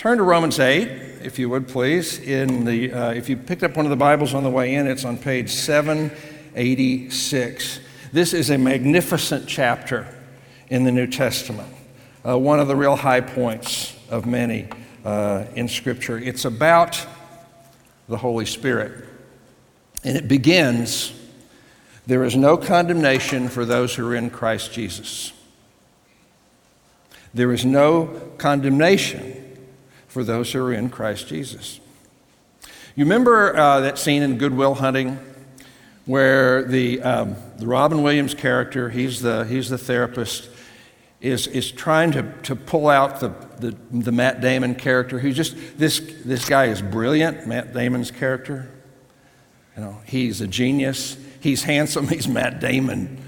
Turn to Romans 8, if you would please. In the, uh, if you picked up one of the Bibles on the way in, it's on page 786. This is a magnificent chapter in the New Testament, uh, one of the real high points of many uh, in Scripture. It's about the Holy Spirit. And it begins there is no condemnation for those who are in Christ Jesus. There is no condemnation for those who are in Christ Jesus. You remember uh, that scene in Good Will Hunting where the, um, the Robin Williams character, he's the, he's the therapist, is, is trying to, to pull out the, the, the Matt Damon character who just, this, this guy is brilliant, Matt Damon's character. You know, he's a genius. He's handsome. He's Matt Damon.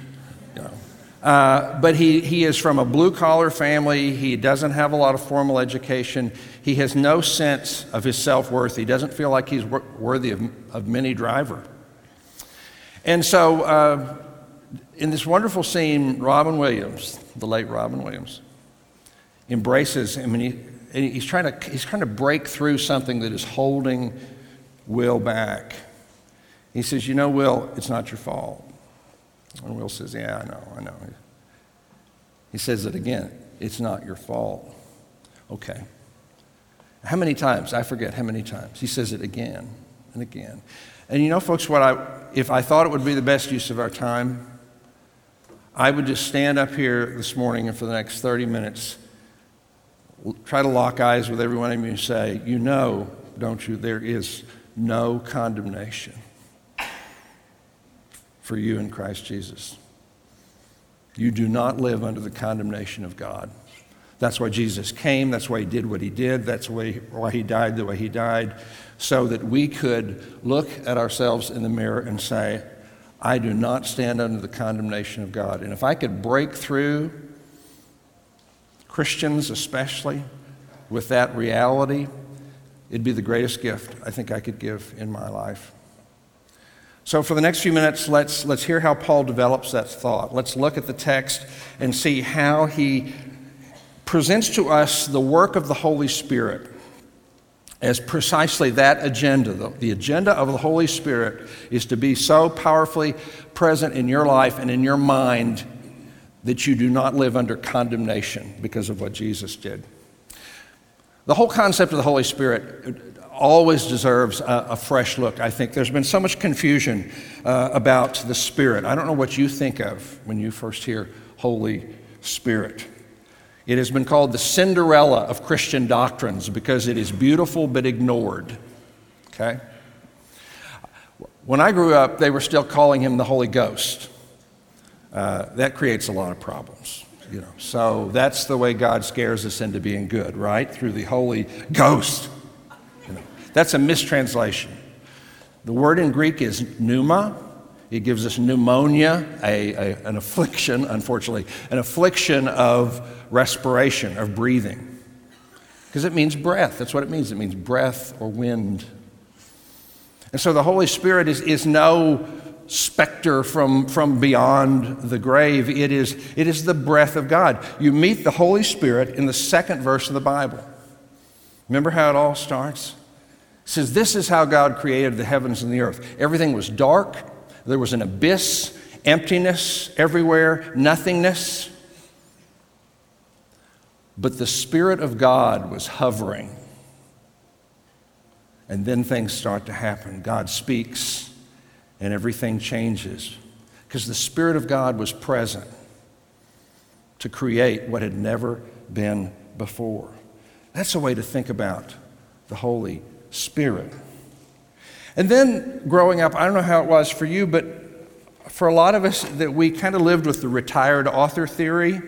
You know. Uh, but he, he is from a blue collar family. He doesn't have a lot of formal education. He has no sense of his self worth. He doesn't feel like he's worthy of, of Minnie Driver. And so, uh, in this wonderful scene, Robin Williams, the late Robin Williams, embraces him and, he, and he's, trying to, he's trying to break through something that is holding Will back. He says, You know, Will, it's not your fault. And Will says, Yeah, I know, I know. He says it again, It's not your fault. Okay. How many times? I forget how many times. He says it again and again. And you know, folks, what I, if I thought it would be the best use of our time, I would just stand up here this morning and for the next 30 minutes try to lock eyes with every one of you and say, You know, don't you, there is no condemnation for you in Christ Jesus. You do not live under the condemnation of God. That's why Jesus came. That's why he did what he did. That's why, he died the way he died, so that we could look at ourselves in the mirror and say, I do not stand under the condemnation of God. And if I could break through, Christians especially, with that reality, it'd be the greatest gift I think I could give in my life. So, for the next few minutes, let's, let's hear how Paul develops that thought. Let's look at the text and see how he presents to us the work of the Holy Spirit as precisely that agenda. The, the agenda of the Holy Spirit is to be so powerfully present in your life and in your mind that you do not live under condemnation because of what Jesus did. The whole concept of the Holy Spirit always deserves a, a, fresh look, I think. There's been so much confusion uh, about the Spirit. I don't know what you think of when you first hear Holy Spirit. It has been called the Cinderella of Christian doctrines because it is beautiful but ignored. Okay? When I grew up, they were still calling him the Holy Ghost. Uh, that creates a lot of problems. You know, so that's the way God scares us into being good, right? Through the Holy Ghost. You know, That's a mistranslation. The word in Greek is pneuma. It gives us pneumonia, a, a, an affliction, unfortunately, an affliction of respiration, of breathing. Because it means breath. That's what it means. It means breath or wind. And so the Holy Spirit is, is no specter from, from beyond the grave. It is, it is the breath of God. You meet the Holy Spirit in the second verse of the Bible. Remember how it all starts? It says, This is how God created the heavens and the earth. Everything was dark, there was an abyss, emptiness everywhere, nothingness. But the Spirit of God was hovering. And then things start to happen. God speaks, and everything changes. Because the Spirit of God was present to create what had never been before. That's a way to think about the Holy Spirit. And then growing up, I don't know how it was for you, but for a lot of us that we kind of lived with the retired author theory.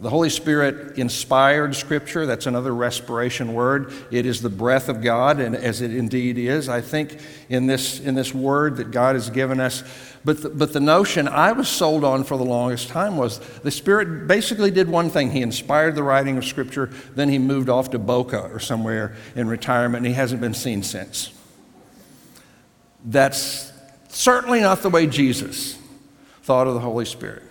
The Holy Spirit inspired Scripture. That's another respiration word. It is the breath of God, and as it indeed is, I think in this, in this word that God has given us. But the, but the notion I was sold on for the longest time was the Spirit basically did one thing. He inspired the writing of Scripture, then he moved off to Boca or somewhere in retirement, and he hasn't been seen since. That's certainly not the way Jesus thought of the Holy Spirit.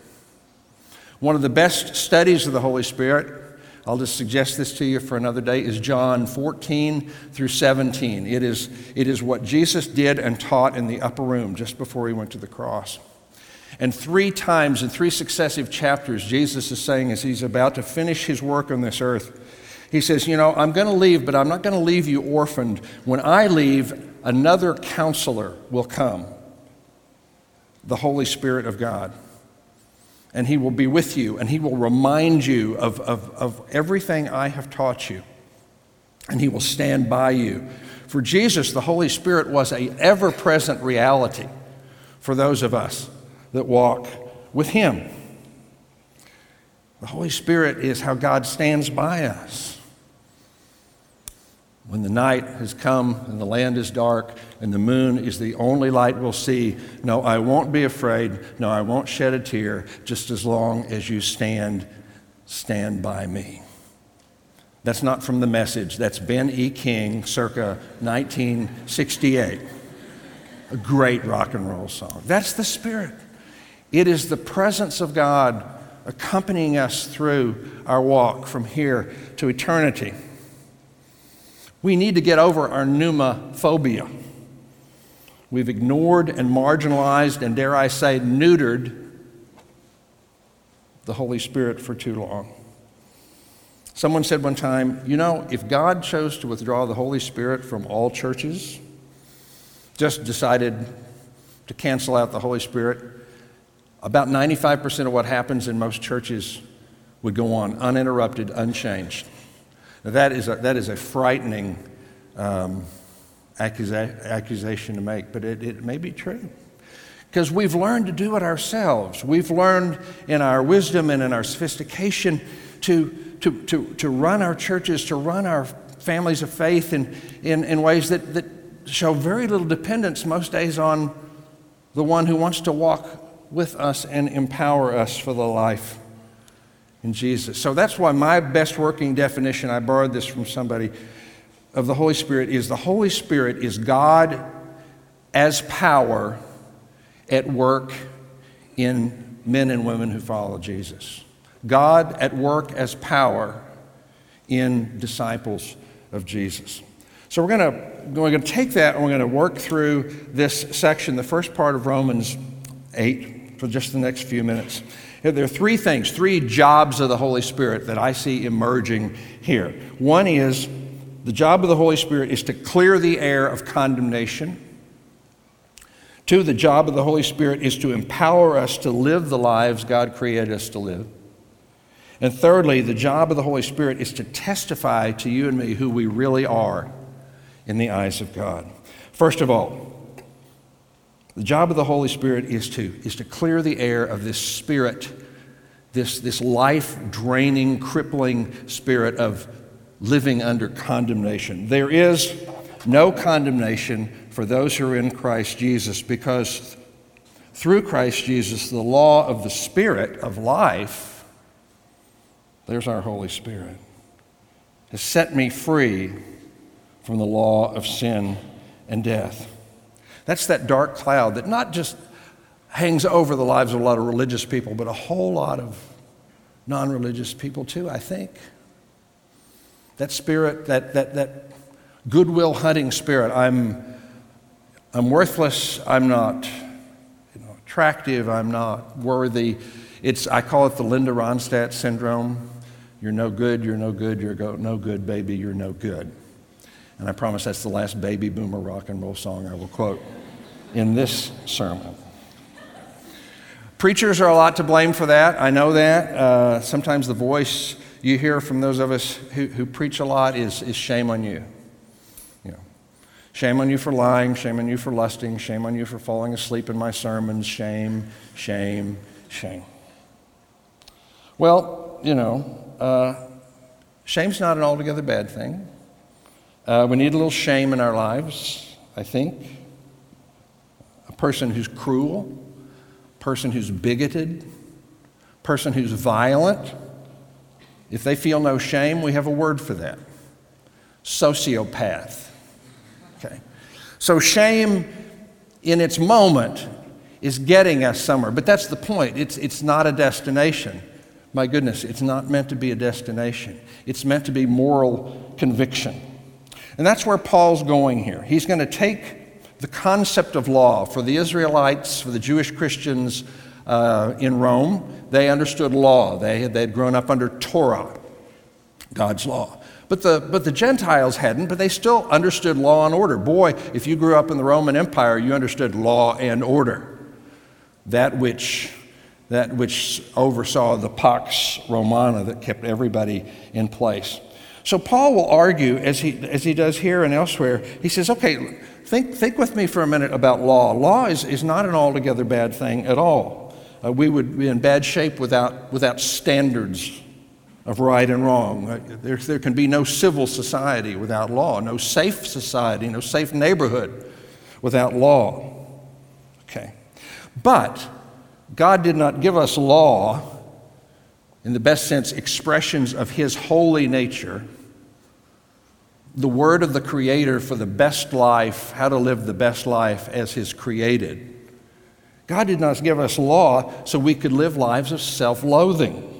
One of the best studies of the Holy Spirit I'll just suggest this to you for another day, is John 14 through 17. It is, it is what Jesus did and taught in the upper room just before he went to the cross. And three times in three successive chapters, Jesus is saying, as he's about to finish his work on this earth, he says, You know, I'm going to leave, but I'm not going to leave you orphaned. When I leave, another counselor will come the Holy Spirit of God and He will be with you, and He will remind you of, of, of everything I have taught you, and He will stand by you. For Jesus, the Holy Spirit was a ever present reality for those of us that walk with Him. The Holy Spirit is how God stands by us. When the night has come and the land is dark and the moon is the only light we'll see, no, I won't be afraid. No, I won't shed a tear just as long as you stand, stand by me. That's not from the message. That's Ben E. King, circa 1968. A great rock and roll song. That's the Spirit. It is the presence of God accompanying us through our walk from here to eternity. We need to get over our pneumophobia. We've ignored and marginalized and, dare I say, neutered the Holy Spirit for too long. Someone said one time, you know, if God chose to withdraw the Holy Spirit from all churches, just decided to cancel out the Holy Spirit, about 95% of what happens in most churches would go on uninterrupted, unchanged. That is a, that is a frightening um, accusa- accusation to make, but it, it may be true. Because we've learned to do it ourselves. We've learned in our wisdom and in our sophistication to, to, to, to run our churches, to run our families of faith in, in, in ways that, that show very little dependence most days on the one who wants to walk with us and empower us for the life in Jesus. So that's why my best working definition, I borrowed this from somebody, of the Holy Spirit is the Holy Spirit is God as power at work in men and women who follow Jesus. God at work as power in disciples of Jesus. So we're going to we're going to take that and we're going to work through this section, the first part of Romans 8, for just the next few minutes. There are three things, three jobs of the Holy Spirit that I see emerging here. One is the job of the Holy Spirit is to clear the air of condemnation. Two, the job of the Holy Spirit is to empower us to live the lives God created us to live. And thirdly, the job of the Holy Spirit is to testify to you and me who we really are in the eyes of God. First of all, the job of the Holy Spirit is to, is to clear the air of this spirit, this, this life draining, crippling spirit of living under condemnation. There is no condemnation for those who are in Christ Jesus because through Christ Jesus, the law of the Spirit of life, there's our Holy Spirit, has set me free from the law of sin and death. That's that dark cloud that not just hangs over the lives of a lot of religious people, but a whole lot of non religious people too, I think. That spirit, that, that, that goodwill hunting spirit, I'm, I'm worthless, I'm not you know, attractive, I'm not worthy. It's, I call it the Linda Ronstadt syndrome. You're no good, you're no good, you're go, no good, baby, you're no good. And I promise that's the last baby boomer rock and roll song I will quote in this sermon. Preachers are a lot to blame for that. I know that. Uh, sometimes the voice you hear from those of us who, who preach a lot is, is shame on you. you know, shame on you for lying, shame on you for lusting, shame on you for falling asleep in my sermons, shame, shame, shame. Well, you know, uh, shame's not an altogether bad thing. Uh, we need a little shame in our lives, I think person who's cruel, person who's bigoted, person who's violent. If they feel no shame, we have a word for that sociopath. Okay. So, shame in its moment is getting us somewhere, but that's the point. It's, it's not a destination. My goodness, it's not meant to be a destination, it's meant to be moral conviction. And that's where Paul's going here. He's going to take the concept of law for the Israelites, for the Jewish Christians uh, in Rome. They understood law, they had, they had grown up under Torah, God's law. But the, but the Gentiles hadn't, but they still understood law and order. Boy, if you grew up in the Roman Empire, you understood law and order. That which, that which oversaw the Pax Romana that kept everybody in place. So Paul will argue, as he, as he does here and elsewhere, he says, okay, think, think with me for a minute about law. Law is, is not an altogether bad thing at all. Uh, we would be in bad shape without, without standards of right and wrong. Uh, there, there can be no civil society without law, no safe society, no safe neighborhood without law. Okay. But God did not give us law in the best sense, expressions of His holy nature, the word of the Creator for the best life, how to live the best life as His created. God did not give us law so we could live lives of self loathing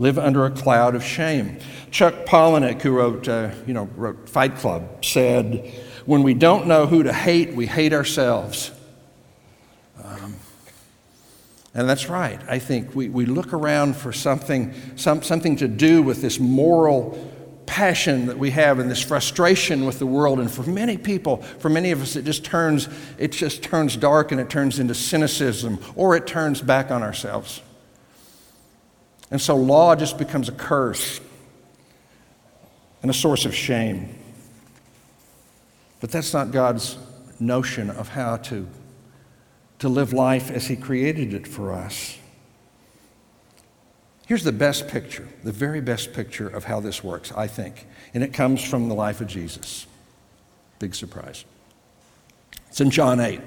live under a cloud of shame. Chuck Palahniuk, who wrote, uh, you know, wrote Fight Club, said, "When we don't know who to hate, we hate ourselves." Um, and that's right. I think we, we look around for something, some, something to do with this moral passion that we have and this frustration with the world and for many people for many of us it just turns it just turns dark and it turns into cynicism or it turns back on ourselves and so law just becomes a curse and a source of shame. But that's not God's notion of how to, to live life as He created it for us. Here's the best picture, the very best picture of how this works, I think. And it comes from the life of Jesus. Big surprise. It's in John 8.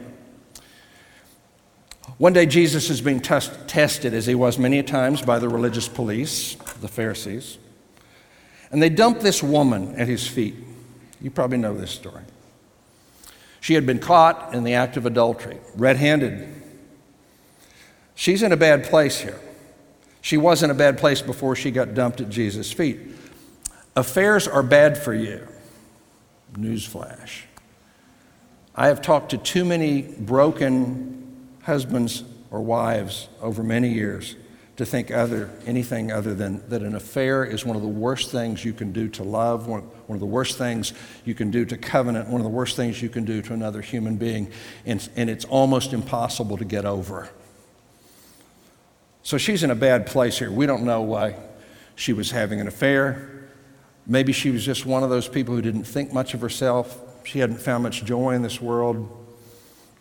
One day, Jesus is being test- tested, as he was many times, by the religious police, the Pharisees. And they dump this woman at his feet. You probably know this story. She had been caught in the act of adultery, red handed. She's in a bad place here. She was in a bad place before she got dumped at Jesus' feet. Affairs are bad for you. Newsflash. I have talked to too many broken husbands or wives over many years to think other, anything other than that an affair is one of the worst things you can do to love, one, one of the worst things you can do to covenant, one of the worst things you can do to another human being, and, and it's almost impossible to get over. So she's in a bad place here. We don't know why she was having an affair. Maybe she was just one of those people who didn't think much of herself. She hadn't found much joy in this world.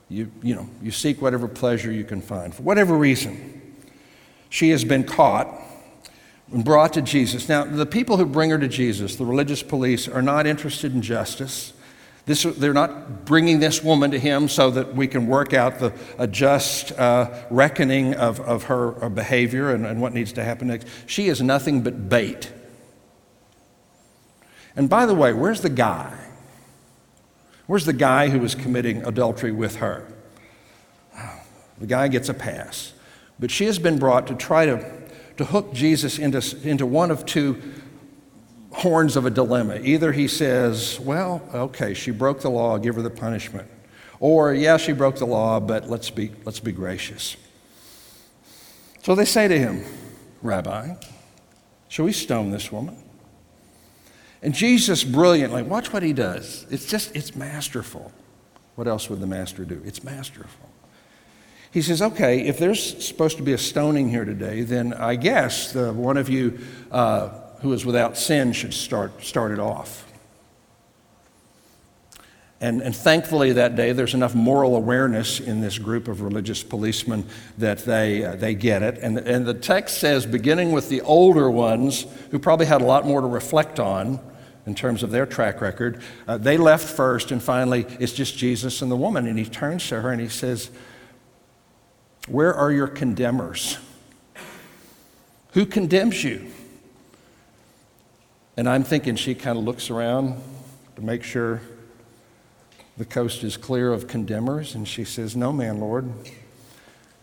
You, you know, you seek whatever pleasure you can find. For whatever reason, she has been caught and brought to Jesus. Now, the people who bring her to Jesus, the religious police, are not interested in justice. This, they're not bringing this woman to him so that we can work out the, a just uh, reckoning of, of her behavior and, and what needs to happen next. She is nothing but bait. And by the way, where's the guy? Where's the guy who was committing adultery with her? The guy gets a pass. But she has been brought to try to, to hook Jesus into, into one of two horns of a dilemma. Either he says, Well, okay, she broke the law, give her the punishment. Or, yeah, she broke the law, but let's be, let's be gracious. So they say to him, Rabbi, shall we stone this woman? And Jesus brilliantly, watch what he does. It's just, it's masterful. What else would the master do? It's masterful. He says, okay, if there's supposed to be a stoning here today, then I guess the one of you uh, who is without sin should start, start it off. And, and thankfully, that day, there's enough moral awareness in this group of religious policemen that they, uh, they get it. And, and the text says, beginning with the older ones, who probably had a lot more to reflect on in terms of their track record, uh, they left first, and finally, it's just Jesus and the woman. And he turns to her and he says, Where are your condemners? Who condemns you? And I'm thinking she kind of looks around to make sure the coast is clear of condemners? And she says, No, man, Lord.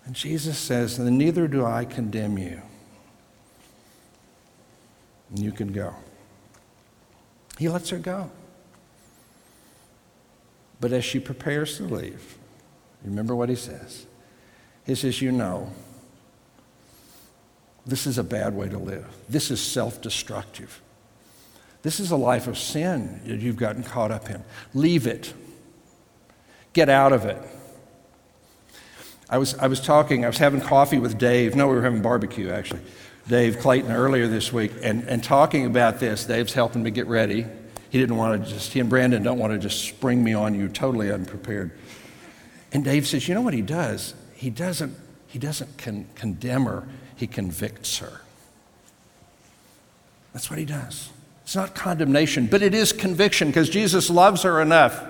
And Jesus says, Then neither do I condemn you. and you can go. He lets her go. But as she prepares to leave, remember what he says. He says, You know, this is a bad way to live. This is self destructive. This is a life of sin that you've gotten caught up in. Leave it. Get out of it. I was, I was talking, I was having coffee with Dave. No, we were having barbecue, actually. Dave Clayton earlier this week, and, and talking about this. Dave's helping me get ready. He didn't want to just, he and Brandon don't want to just spring me on you totally unprepared. And Dave says, you know what he does? He doesn't, he doesn't con- condemn her, he convicts her. That's what he does. It's not condemnation, but it is conviction because Jesus loves her enough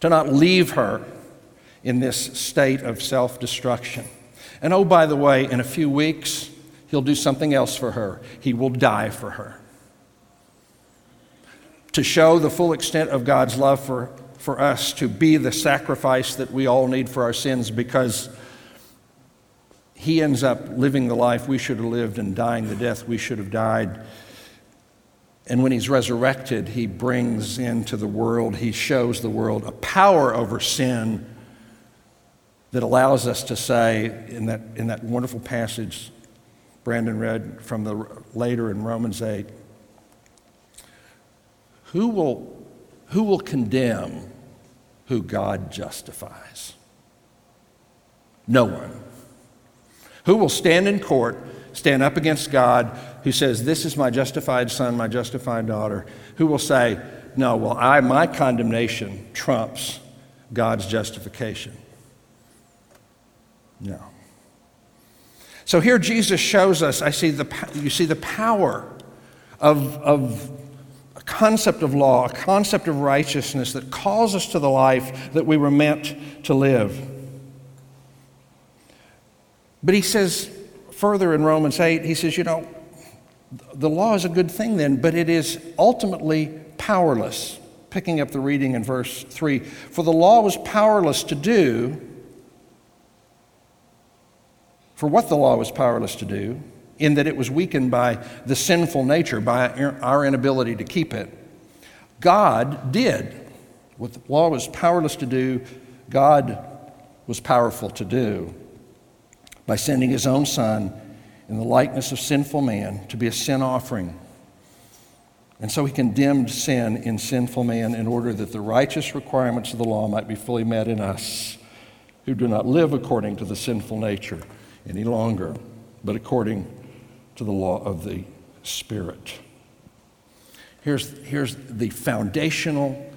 to not leave her in this state of self destruction. And oh, by the way, in a few weeks, he'll do something else for her. He will die for her. To show the full extent of God's love for, for us, to be the sacrifice that we all need for our sins because he ends up living the life we should have lived and dying the death we should have died. And when he's resurrected, he brings into the world, he shows the world a power over sin that allows us to say, in that, in that wonderful passage Brandon read from the later in Romans 8, who will, who will condemn who God justifies? No one. Who will stand in court, stand up against God, who says, This is my justified son, my justified daughter? Who will say, No, well, I, my condemnation trumps God's justification? No. So here Jesus shows us, I see the, you see the power of, of a concept of law, a concept of righteousness that calls us to the life that we were meant to live. But he says further in Romans 8, he says, you know, the law is a good thing then, but it is ultimately powerless. Picking up the reading in verse 3 For the law was powerless to do for what the law was powerless to do, in that it was weakened by the sinful nature, by our inability to keep it. God did. What the law was powerless to do, God was powerful to do by sending his own Son in the likeness of sinful man to be a sin offering. And so he condemned sin in sinful man in order that the righteous requirements of the law might be fully met in us who do not live according to the sinful nature any longer, but according to the law of the Spirit. Here's, here's the foundational,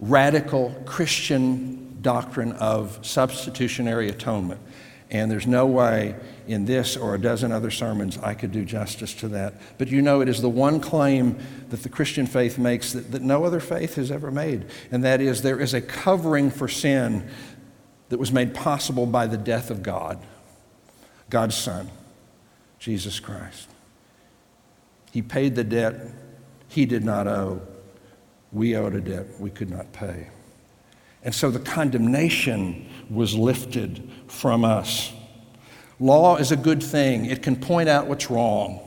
radical Christian doctrine of substitutionary atonement. And there's no way in this or a dozen other sermons I could do justice to that. But you know, it is the one claim that the Christian faith makes that, that no other faith has ever made. And that is there is a covering for sin that was made possible by the death of God. God's Son, Jesus Christ. He paid the debt he did not owe. We owed a debt we could not pay. And so the condemnation was lifted from us. Law is a good thing, it can point out what's wrong.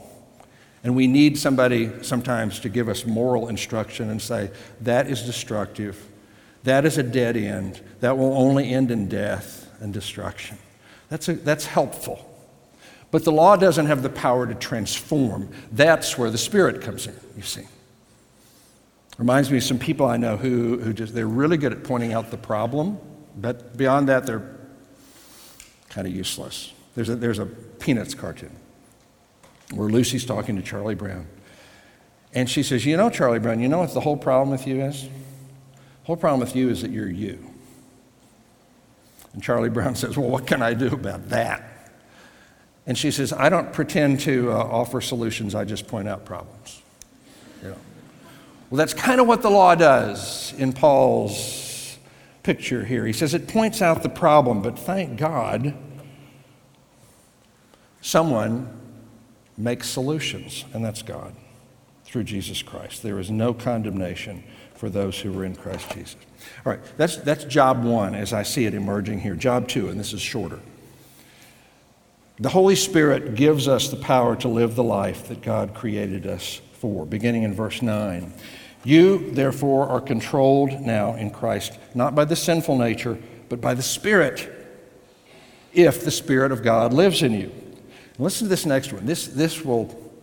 And we need somebody sometimes to give us moral instruction and say, that is destructive. That is a dead end. That will only end in death and destruction. That's, a, that's helpful. But the law doesn't have the power to transform. That's where the Spirit comes in, you see. Reminds me of some people I know who, who just, they're really good at pointing out the problem, but beyond that, they're kind of useless. There's a, there's a Peanuts cartoon where Lucy's talking to Charlie Brown. And she says, You know, Charlie Brown, you know what the whole problem with you is? The whole problem with you is that you're you. And Charlie Brown says, Well, what can I do about that? And she says, I don't pretend to uh, offer solutions, I just point out problems. Well, that's kind of what the law does in Paul's picture here. He says it points out the problem, but thank God someone makes solutions, and that's God through Jesus Christ. There is no condemnation for those who are in Christ Jesus. All right, that's, that's job one as I see it emerging here. Job two, and this is shorter. The Holy Spirit gives us the power to live the life that God created us for, beginning in verse 9. You, therefore, are controlled now in Christ, not by the sinful nature, but by the Spirit, if the Spirit of God lives in you. Listen to this next one. This, this, will,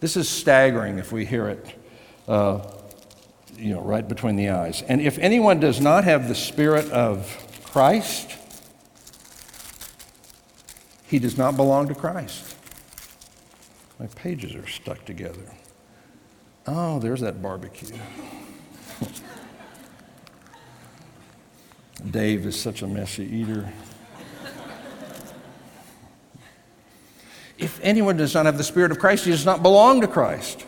this is staggering if we hear it uh, you know, right between the eyes. And if anyone does not have the Spirit of Christ, he does not belong to Christ. My pages are stuck together. Oh, there's that barbecue. Dave is such a messy eater. if anyone does not have the Spirit of Christ, he does not belong to Christ.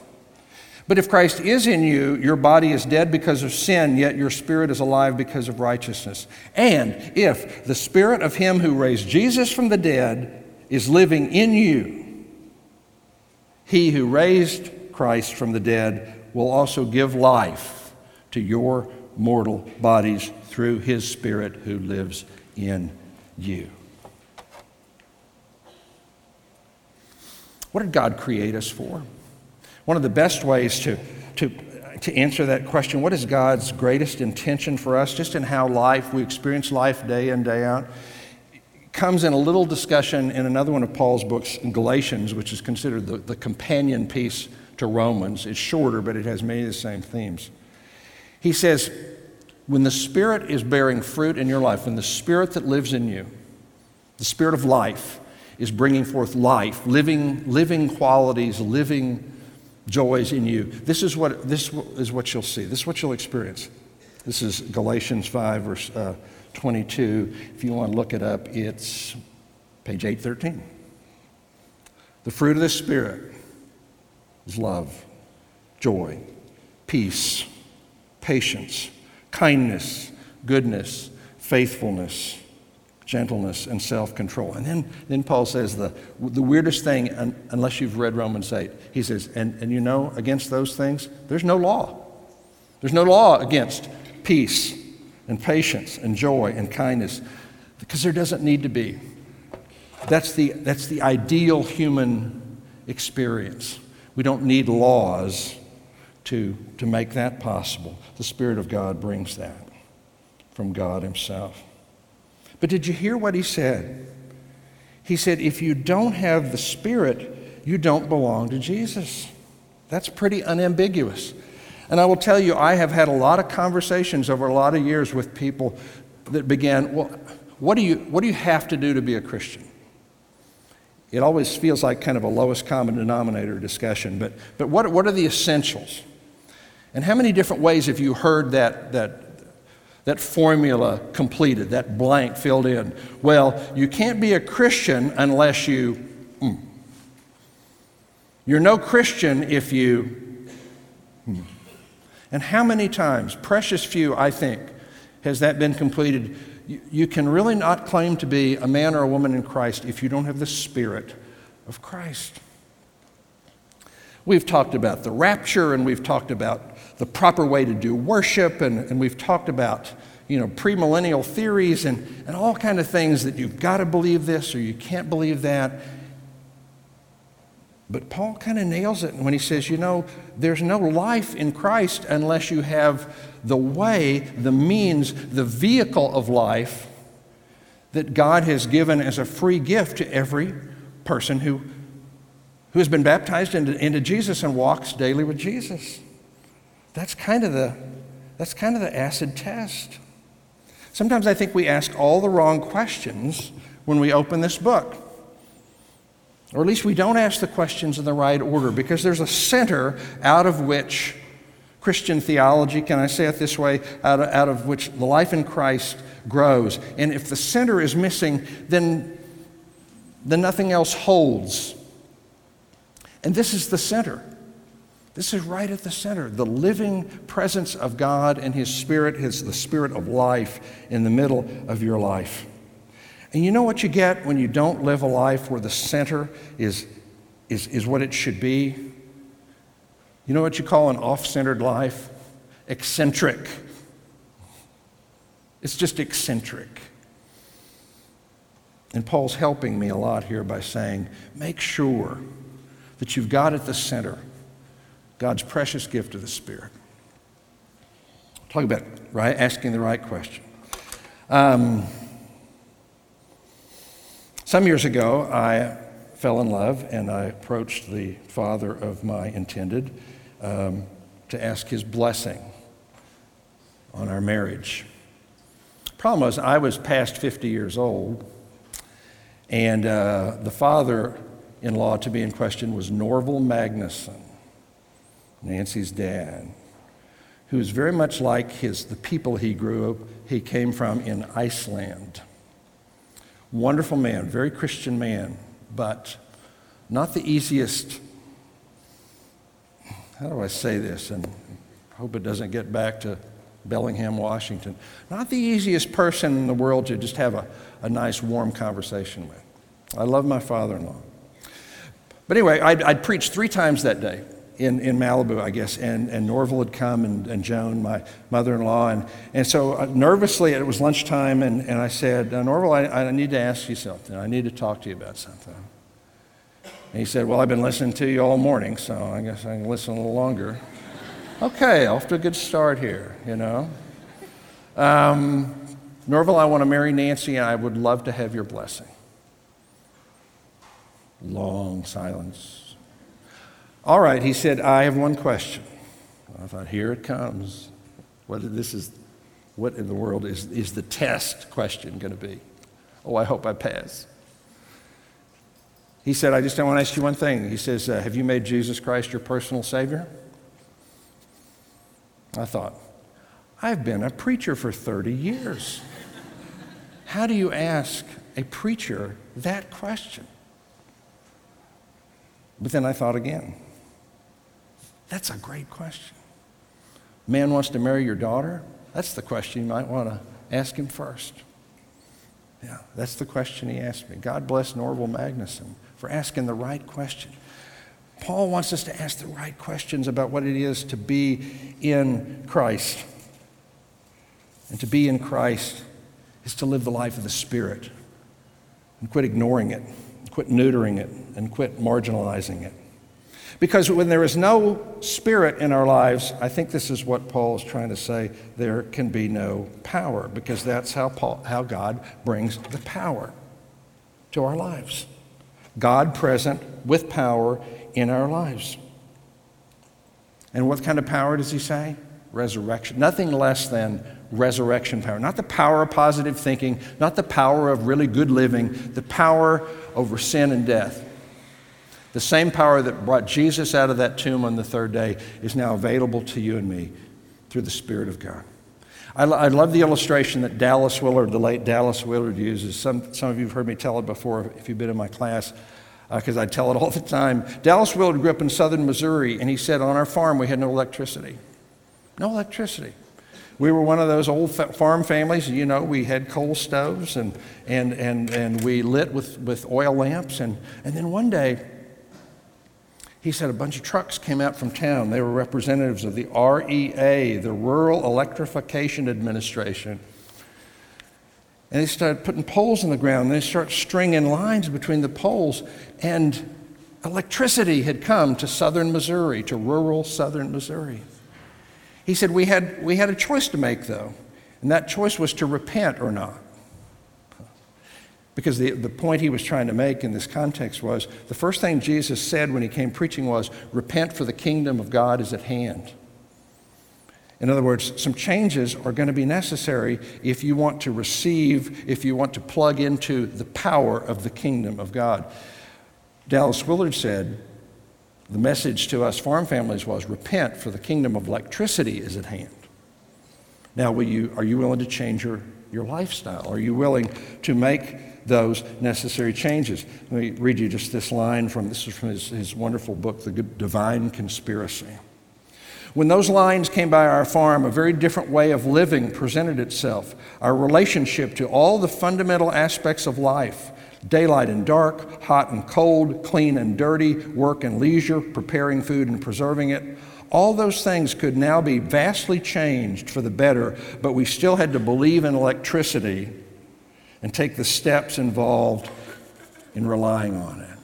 But if Christ is in you, your body is dead because of sin, yet your spirit is alive because of righteousness. And if the Spirit of Him who raised Jesus from the dead is living in you, He who raised Christ from the dead will also give life to your mortal bodies through his Spirit who lives in you. What did God create us for? One of the best ways to, to, to answer that question, what is God's greatest intention for us, just in how life, we experience life day in, day out, comes in a little discussion in another one of Paul's books, in Galatians, which is considered the, the companion piece to Romans. It's shorter, but it has many of the same themes. He says, when the Spirit is bearing fruit in your life, when the Spirit that lives in you, the Spirit of life, is bringing forth life, living, living qualities, living joys in you. This is what this is what you'll see. This is what you'll experience. This is Galatians 5, verse uh, 22. If you want to look it up, it's page 813. The fruit of the Spirit is love, joy, peace, patience, kindness, goodness, faithfulness, gentleness, and self control. And then, then Paul says the, the weirdest thing, unless you've read Romans 8, he says, and, and you know, against those things, there's no law. There's no law against peace and patience and joy and kindness because there doesn't need to be. That's the, that's the ideal human experience. We don't need laws to, to make that possible. The Spirit of God brings that from God Himself. But did you hear what He said? He said, if you don't have the Spirit, you don't belong to Jesus. That's pretty unambiguous. And I will tell you, I have had a lot of conversations over a lot of years with people that began, well, what do you, what do you have to do to be a Christian? It always feels like kind of a lowest common denominator discussion, but, but what, what are the essentials? And how many different ways have you heard that, that, that formula completed, that blank filled in? Well, you can't be a Christian unless you. Mm. You're no Christian if you. Mm. And how many times, precious few, I think, has that been completed? You, can really not claim to be a man or a woman in Christ if you don't have the Spirit of Christ. We've talked about the rapture and we've talked about the proper way to do worship and, and we've talked about you know premillennial theories and, and all kind of things that you've got to believe this or you can't believe that but Paul kind of nails it when he says, you know, there's no life in Christ unless you have the way, the means, the vehicle of life that God has given as a free gift to every person who, who has been baptized into, into Jesus and walks daily with Jesus. That's kind of the, that's kind of the acid test. Sometimes I think we ask all the wrong questions when we open this book. Or at least we don't ask the questions in the right order because there's a center out of which Christian theology, can I say it this way, out of, out of which the life in Christ grows. And if the center is missing, then, then nothing else holds. And this is the center. This is right at the center. The living presence of God and His Spirit is the Spirit of life in the middle of your life. And you know what you get when you don't live a life where the center is, is, is what it should be? You know what you call an off centered life? Eccentric. It's just eccentric. And Paul's helping me a lot here by saying, make sure that you've got at the center God's precious gift of the Spirit. Talk about right, asking the right question. Um, some years ago, I fell in love and I approached the father of my intended um, to ask his blessing on our marriage. Problem was, I was past 50 years old, and uh, the father in law to be in question was Norval Magnuson, Nancy's dad, who was very much like his, the people he grew up, he came from in Iceland. Wonderful man, very Christian man, but not the easiest. How do I say this? And hope it doesn't get back to Bellingham, Washington. Not the easiest person in the world to just have a, a nice, warm conversation with. I love my father in law. But anyway, I'd, I'd, preached three times that day in, in Malibu, I guess, and, and Norval had come and, and Joan, my mother in law. And, and so uh, nervously, it was lunchtime, and, and I said, Norval, I, I need to ask you something. I need to talk to you about something. And he said, Well, I've been listening to you all morning, so I guess I can listen a little longer. okay, off to a good start here, you know. Um, Norval, I want to marry Nancy, and I would love to have your blessing. Long silence. All right, he said, I have one question. I thought, here it comes. Whether this is, what in the world is, is the test question going to be? Oh, I hope I pass. He said, I just want to ask you one thing. He says, uh, Have you made Jesus Christ your personal Savior? I thought, I've been a preacher for 30 years. How do you ask a preacher that question? But then I thought again, that's a great question. Man wants to marry your daughter? That's the question you might want to ask him first. Yeah, that's the question he asked me. God bless Norval Magnuson for asking the right question. Paul wants us to ask the right questions about what it is to be in Christ. And to be in Christ is to live the life of the Spirit and quit ignoring it quit neutering it and quit marginalizing it. Because when there is no spirit in our lives, I think this is what Paul is trying to say, there can be no power, because that's how, Paul, how God brings the power to our lives. God present with power in our lives. And what kind of power does he say? Resurrection. Nothing less than resurrection power. Not the power of positive thinking, not the power of really good living, the power over sin and death. The same power that brought Jesus out of that tomb on the third day is now available to you and me through the Spirit of God. I, I love the illustration that Dallas Willard, the late Dallas Willard, uses. Some, some of you have heard me tell it before if you've been in my class, because uh, I tell it all the time. Dallas Willard grew up in southern Missouri, and he said, On our farm, we had no electricity. No electricity. We were one of those old farm families, you know, we had coal stoves and, and, and, and we lit with, with oil lamps. And, and then one day, he said a bunch of trucks came out from town. They were representatives of the REA, the Rural Electrification Administration. And they started putting poles in the ground. And they started stringing lines between the poles. And electricity had come to southern Missouri, to rural southern Missouri. He said, we had, we had a choice to make, though, and that choice was to repent or not. Because the, the point he was trying to make in this context was the first thing Jesus said when he came preaching was, Repent, for the kingdom of God is at hand. In other words, some changes are going to be necessary if you want to receive, if you want to plug into the power of the kingdom of God. Dallas Willard said, the message to us farm families was repent, for the kingdom of electricity is at hand. Now, will you, are you willing to change your, your lifestyle? Are you willing to make those necessary changes? Let me read you just this line from this is from his, his wonderful book, The Divine Conspiracy. When those lines came by our farm, a very different way of living presented itself. Our relationship to all the fundamental aspects of life Daylight and dark, hot and cold, clean and dirty, work and leisure, preparing food and preserving it. All those things could now be vastly changed for the better, but we still had to believe in electricity and take the steps involved in relying on it.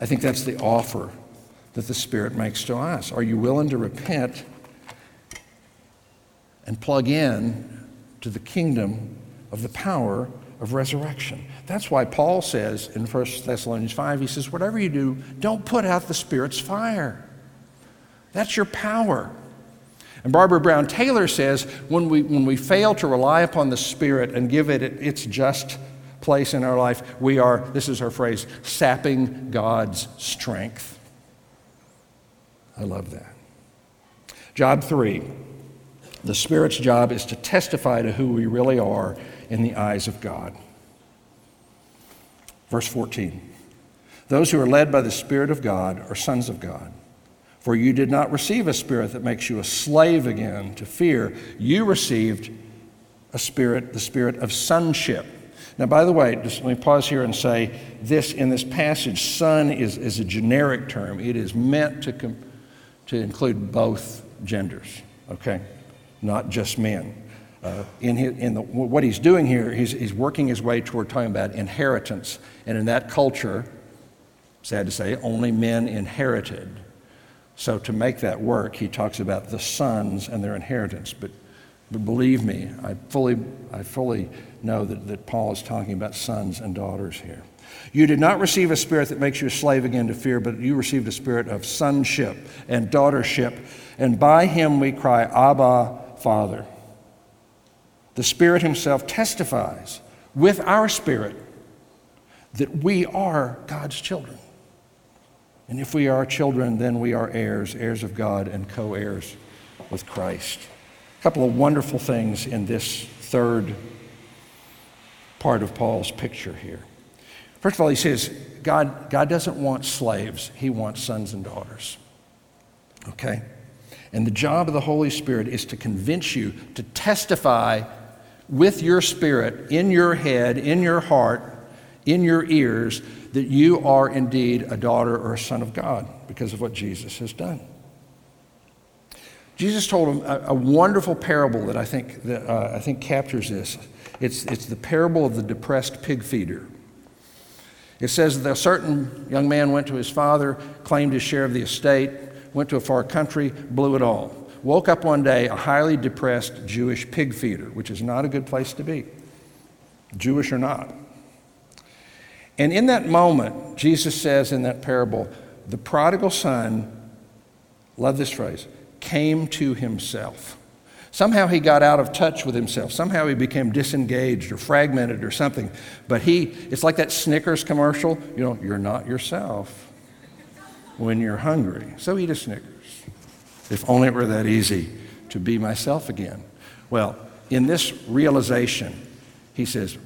I think that's the offer that the Spirit makes to us. Are you willing to repent and plug in to the kingdom of the power of resurrection? That's why Paul says in 1 Thessalonians 5, he says, Whatever you do, don't put out the Spirit's fire. That's your power. And Barbara Brown Taylor says when we, when we fail to rely upon the Spirit and give it its just place in our life, we are, this is her phrase, sapping God's strength. I love that. Job three the Spirit's job is to testify to who we really are in the eyes of God. Verse 14 Those who are led by the Spirit of God are sons of God. For you did not receive a spirit that makes you a slave again to fear. You received a spirit, the spirit of sonship. Now, by the way, just let me pause here and say this in this passage, son is, is a generic term. It is meant to, com- to include both genders, okay? Not just men. Uh, in, his, in the, what he's doing here, he's, he's working his way toward talking about inheritance. And in that culture, sad to say, only men inherited. So, to make that work, he talks about the sons and their inheritance. But, but believe me, I fully, I fully know that, that Paul is talking about sons and daughters here. You did not receive a spirit that makes you a slave again to fear, but you received a spirit of sonship and daughtership. And by him we cry, Abba, Father. The Spirit Himself testifies with our spirit that we are God's children. And if we are children, then we are heirs, heirs of God, and co heirs with Christ. A couple of wonderful things in this third part of Paul's picture here. First of all, he says God, God doesn't want slaves, He wants sons and daughters. Okay? And the job of the Holy Spirit is to convince you, to testify with your spirit, in your head, in your heart, in your ears, that you are indeed a daughter or a son of God because of what Jesus has done. Jesus told a, a wonderful parable that I think, that, uh, I think captures this. It's, it's the parable of the depressed pig feeder. It says that a certain young man went to his father, claimed his share of the estate, went to a far country, blew it all. Woke up one day a highly depressed Jewish pig feeder, which is not a good place to be, Jewish or not. And in that moment, Jesus says in that parable, the prodigal son, love this phrase, came to himself. Somehow he got out of touch with himself. Somehow he became disengaged or fragmented or something. But he, it's like that Snickers commercial, you know, you're not yourself when you're hungry. So eat a Snickers. If only it were that easy to be myself again. Well, in this realization, he says,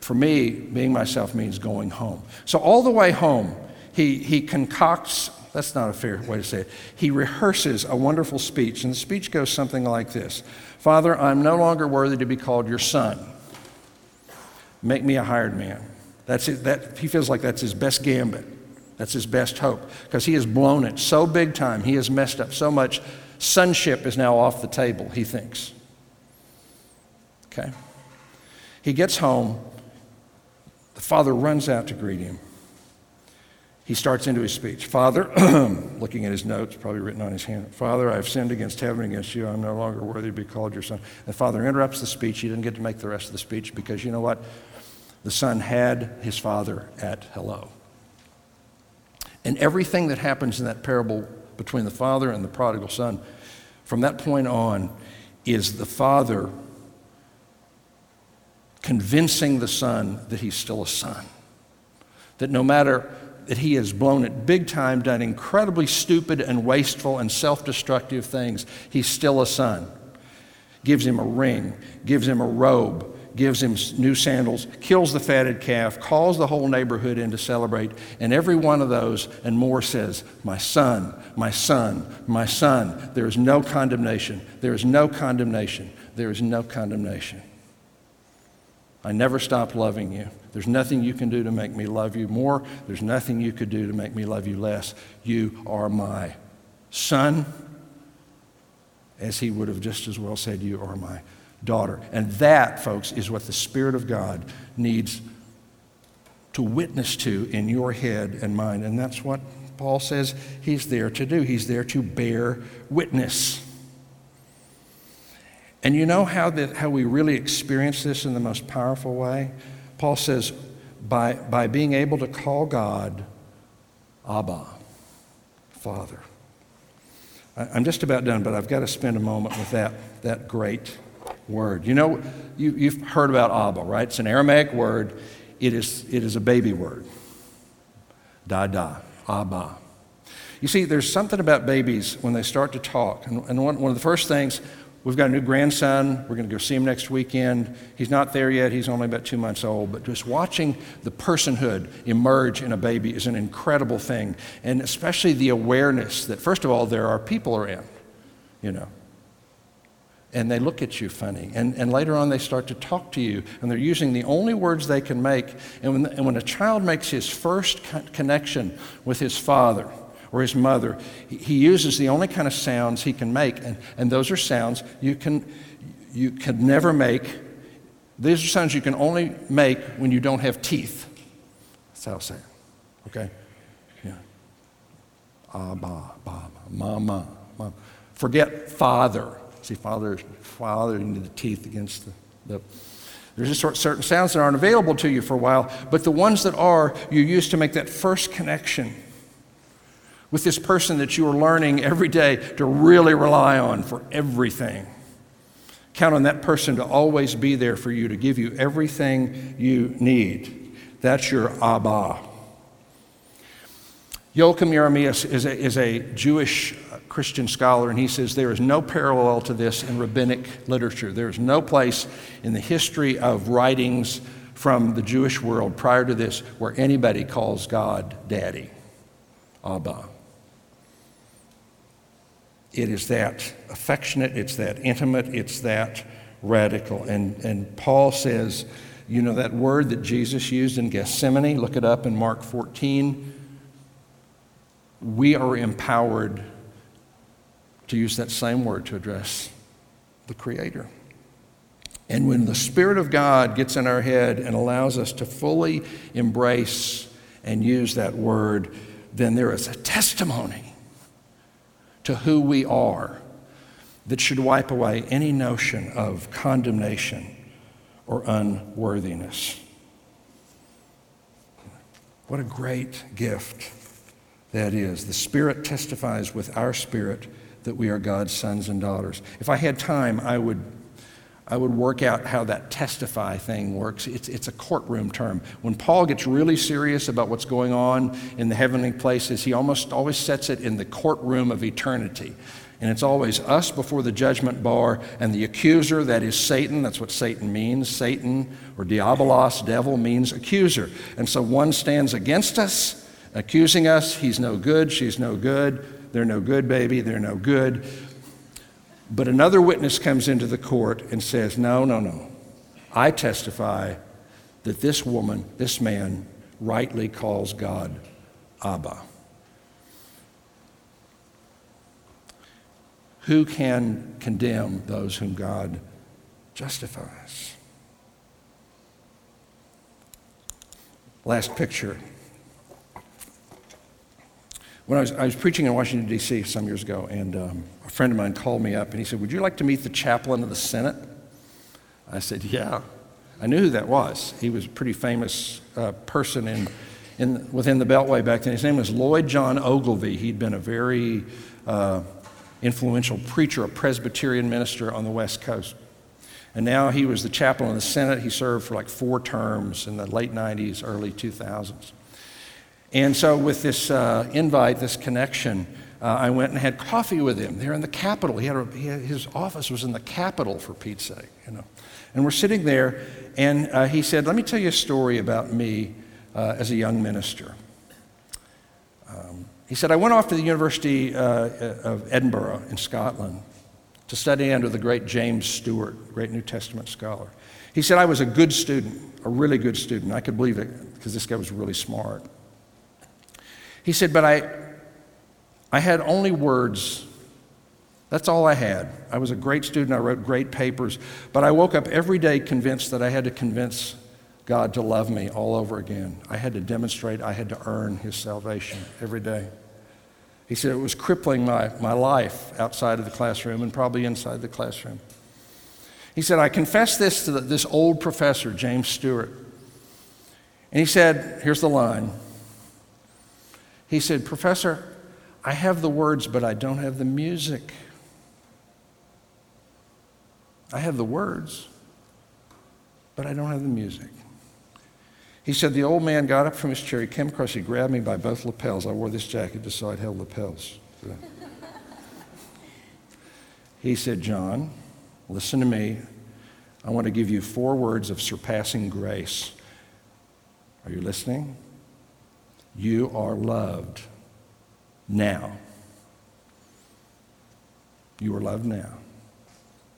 for me, being myself means going home. So, all the way home, he, he concocts, that's not a fair way to say it, he rehearses a wonderful speech. And the speech goes something like this Father, I'm no longer worthy to be called your son. Make me a hired man. That's it, that, he feels like that's his best gambit. That's his best hope because he has blown it so big time. He has messed up so much. Sonship is now off the table, he thinks. Okay? He gets home. The father runs out to greet him. He starts into his speech. Father, looking at his notes, probably written on his hand, Father, I have sinned against heaven against you. I'm no longer worthy to be called your son. The father interrupts the speech. He didn't get to make the rest of the speech because you know what? The son had his father at hello. And everything that happens in that parable between the father and the prodigal son, from that point on, is the father convincing the son that he's still a son. That no matter that he has blown it big time, done incredibly stupid and wasteful and self destructive things, he's still a son. Gives him a ring, gives him a robe, gives him new sandals, kills the fatted calf, calls the whole neighborhood in to celebrate, and every one of those and more says, My son, my son, my son. There is no condemnation. There is no condemnation. There is no condemnation. I never stopped loving you. There's nothing you can do to make me love you more. There's nothing you could do to make me love you less. You are my son, as he would have just as well said, You are my daughter. And that, folks, is what the Spirit of God needs to witness to in your head and mind. And that's what Paul says he's there to do. He's there to bear witness. And you know how, that, how we really experience this in the most powerful way? Paul says, by, by being able to call God Abba, Father. I, I'm just about done, but I've got to spend a moment with that, that great word. You know, you, you've heard about Abba, right? It's an Aramaic word. It is, it is a baby word. Da da, Abba. You see, there's something about babies when they start to talk. And, and one, one of the first things, we've got a new grandson. We're going to go see him next weekend. He's not there yet. He's only about two months old. But just watching the personhood emerge in a baby is an incredible thing. And especially the awareness that, first of all, there are people around, you know and they look at you funny. And, and later on, they start to talk to you, and they're using the only words they can make. And when, and when a child makes his first connection with his father or his mother, he uses the only kind of sounds he can make. And, and those are sounds you can, you can never make. These are sounds you can only make when you don't have teeth. That's how I say it. Okay? Yeah. Ah, ba, ba, mama, mama. Forget father. See, father, father into the teeth against the, the there's just certain sounds that aren't available to you for a while, but the ones that are, you use to make that first connection with this person that you are learning every day to really rely on for everything. Count on that person to always be there for you, to give you everything you need. That's your Abba. Joachim Jeremias is a, is a Jewish uh, Christian scholar, and he says there is no parallel to this in rabbinic literature. There is no place in the history of writings from the Jewish world prior to this where anybody calls God Daddy, Abba. It is that affectionate, it's that intimate, it's that radical. And, and Paul says, you know, that word that Jesus used in Gethsemane, look it up in Mark 14. We are empowered to use that same word to address the Creator. And when the Spirit of God gets in our head and allows us to fully embrace and use that word, then there is a testimony to who we are that should wipe away any notion of condemnation or unworthiness. What a great gift that is. The Spirit testifies with our spirit that we are God's sons and daughters. If I had time, I would, I would work out how that testify thing works. It's, it's a courtroom term. When Paul gets really serious about what's going on in the heavenly places, he almost always sets it in the courtroom of eternity. And it's always us before the judgment bar and the accuser, that is Satan. That's what Satan means. Satan or diabolos, devil, means accuser. And so one stands against us, accusing us. He's no good, she's no good. They're no good, baby. They're no good. But another witness comes into the court and says, No, no, no. I testify that this woman, this man, rightly calls God Abba. Who can condemn those whom God justifies? Last picture. When I was, I was preaching in Washington, D.C. some years ago, and um, a friend of mine called me up and he said, Would you like to meet the chaplain of the Senate? I said, Yeah. I knew who that was. He was a pretty famous uh, person in, in, within the Beltway back then. His name was Lloyd John Ogilvie. He'd been a very uh, influential preacher, a Presbyterian minister on the West Coast. And now he was the chaplain of the Senate. He served for like four terms in the late 90s, early 2000s. And so, with this uh, invite, this connection, uh, I went and had coffee with him there in the Capitol. He had, a, he had, his office was in the Capitol, for Pete's sake, you know. And we're sitting there, and uh, he said, "Let me tell you a story about me uh, as a young minister." Um, he said, "I went off to the University uh, of Edinburgh in Scotland to study under the great James Stewart, great New Testament scholar." He said, "I was a good student, a really good student. I could believe it because this guy was really smart." He said, But I, I had only words That's all I had. I was a great student. I wrote great papers. But I woke up every day convinced that I had to convince God to love me all over again. I had to demonstrate, I had to earn his salvation every day. He said it was crippling my, my life outside of the classroom and probably inside the classroom. He said, I confessed this to the, this old professor, James Stewart. And he said, Here's the line. He said, Professor, I have the words, but I don't have the music. I have the words, but I don't have the music. He said, The old man got up from his chair. He came across, he grabbed me by both lapels. I wore this jacket just so I'd held lapels. he said, John, listen to me. I want to give you four words of surpassing grace. Are you listening? You are loved now. You are loved now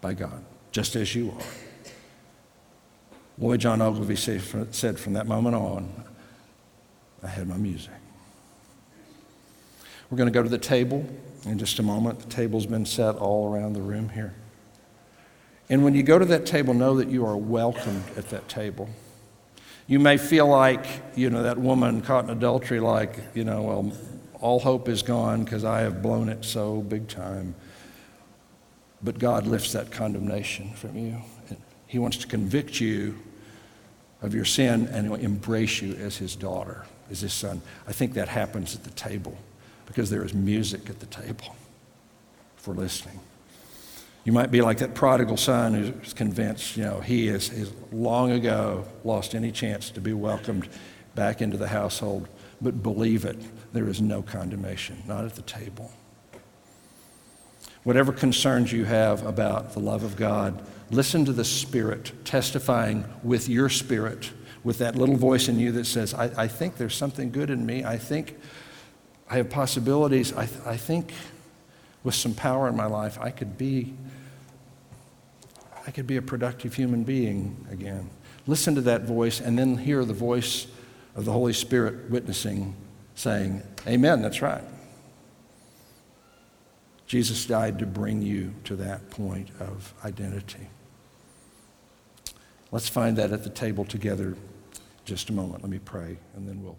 by God just as you are. Lloyd John Ogilvie said from that moment on, I had my music. We're going to go to the table in just a moment. The table's been set all around the room here. And when you go to that table, know that you are welcomed at that table. You may feel like, you know, that woman caught in adultery, like, you know, well, all hope is gone because I have blown it so big time. But God lifts that condemnation from you. He wants to convict you of your sin and embrace you as his daughter, as his son. I think that happens at the table because there is music at the table for listening. You might be like that prodigal son who's convinced, you know, he has, long ago lost any chance to be welcomed back into the household. But believe it, there is no condemnation, not at the table. Whatever concerns you have about the love of God, listen to the Spirit testifying with your spirit, with that little voice in you that says, I, I think there's something good in me. I think I have possibilities. I, th- I think with some power in my life, I could be. I could be a productive human being again. Listen to that voice and then hear the voice of the Holy Spirit witnessing, saying, Amen, that's right. Jesus died to bring you to that point of identity. Let's find that at the table together just a moment. Let me pray, and then we'll.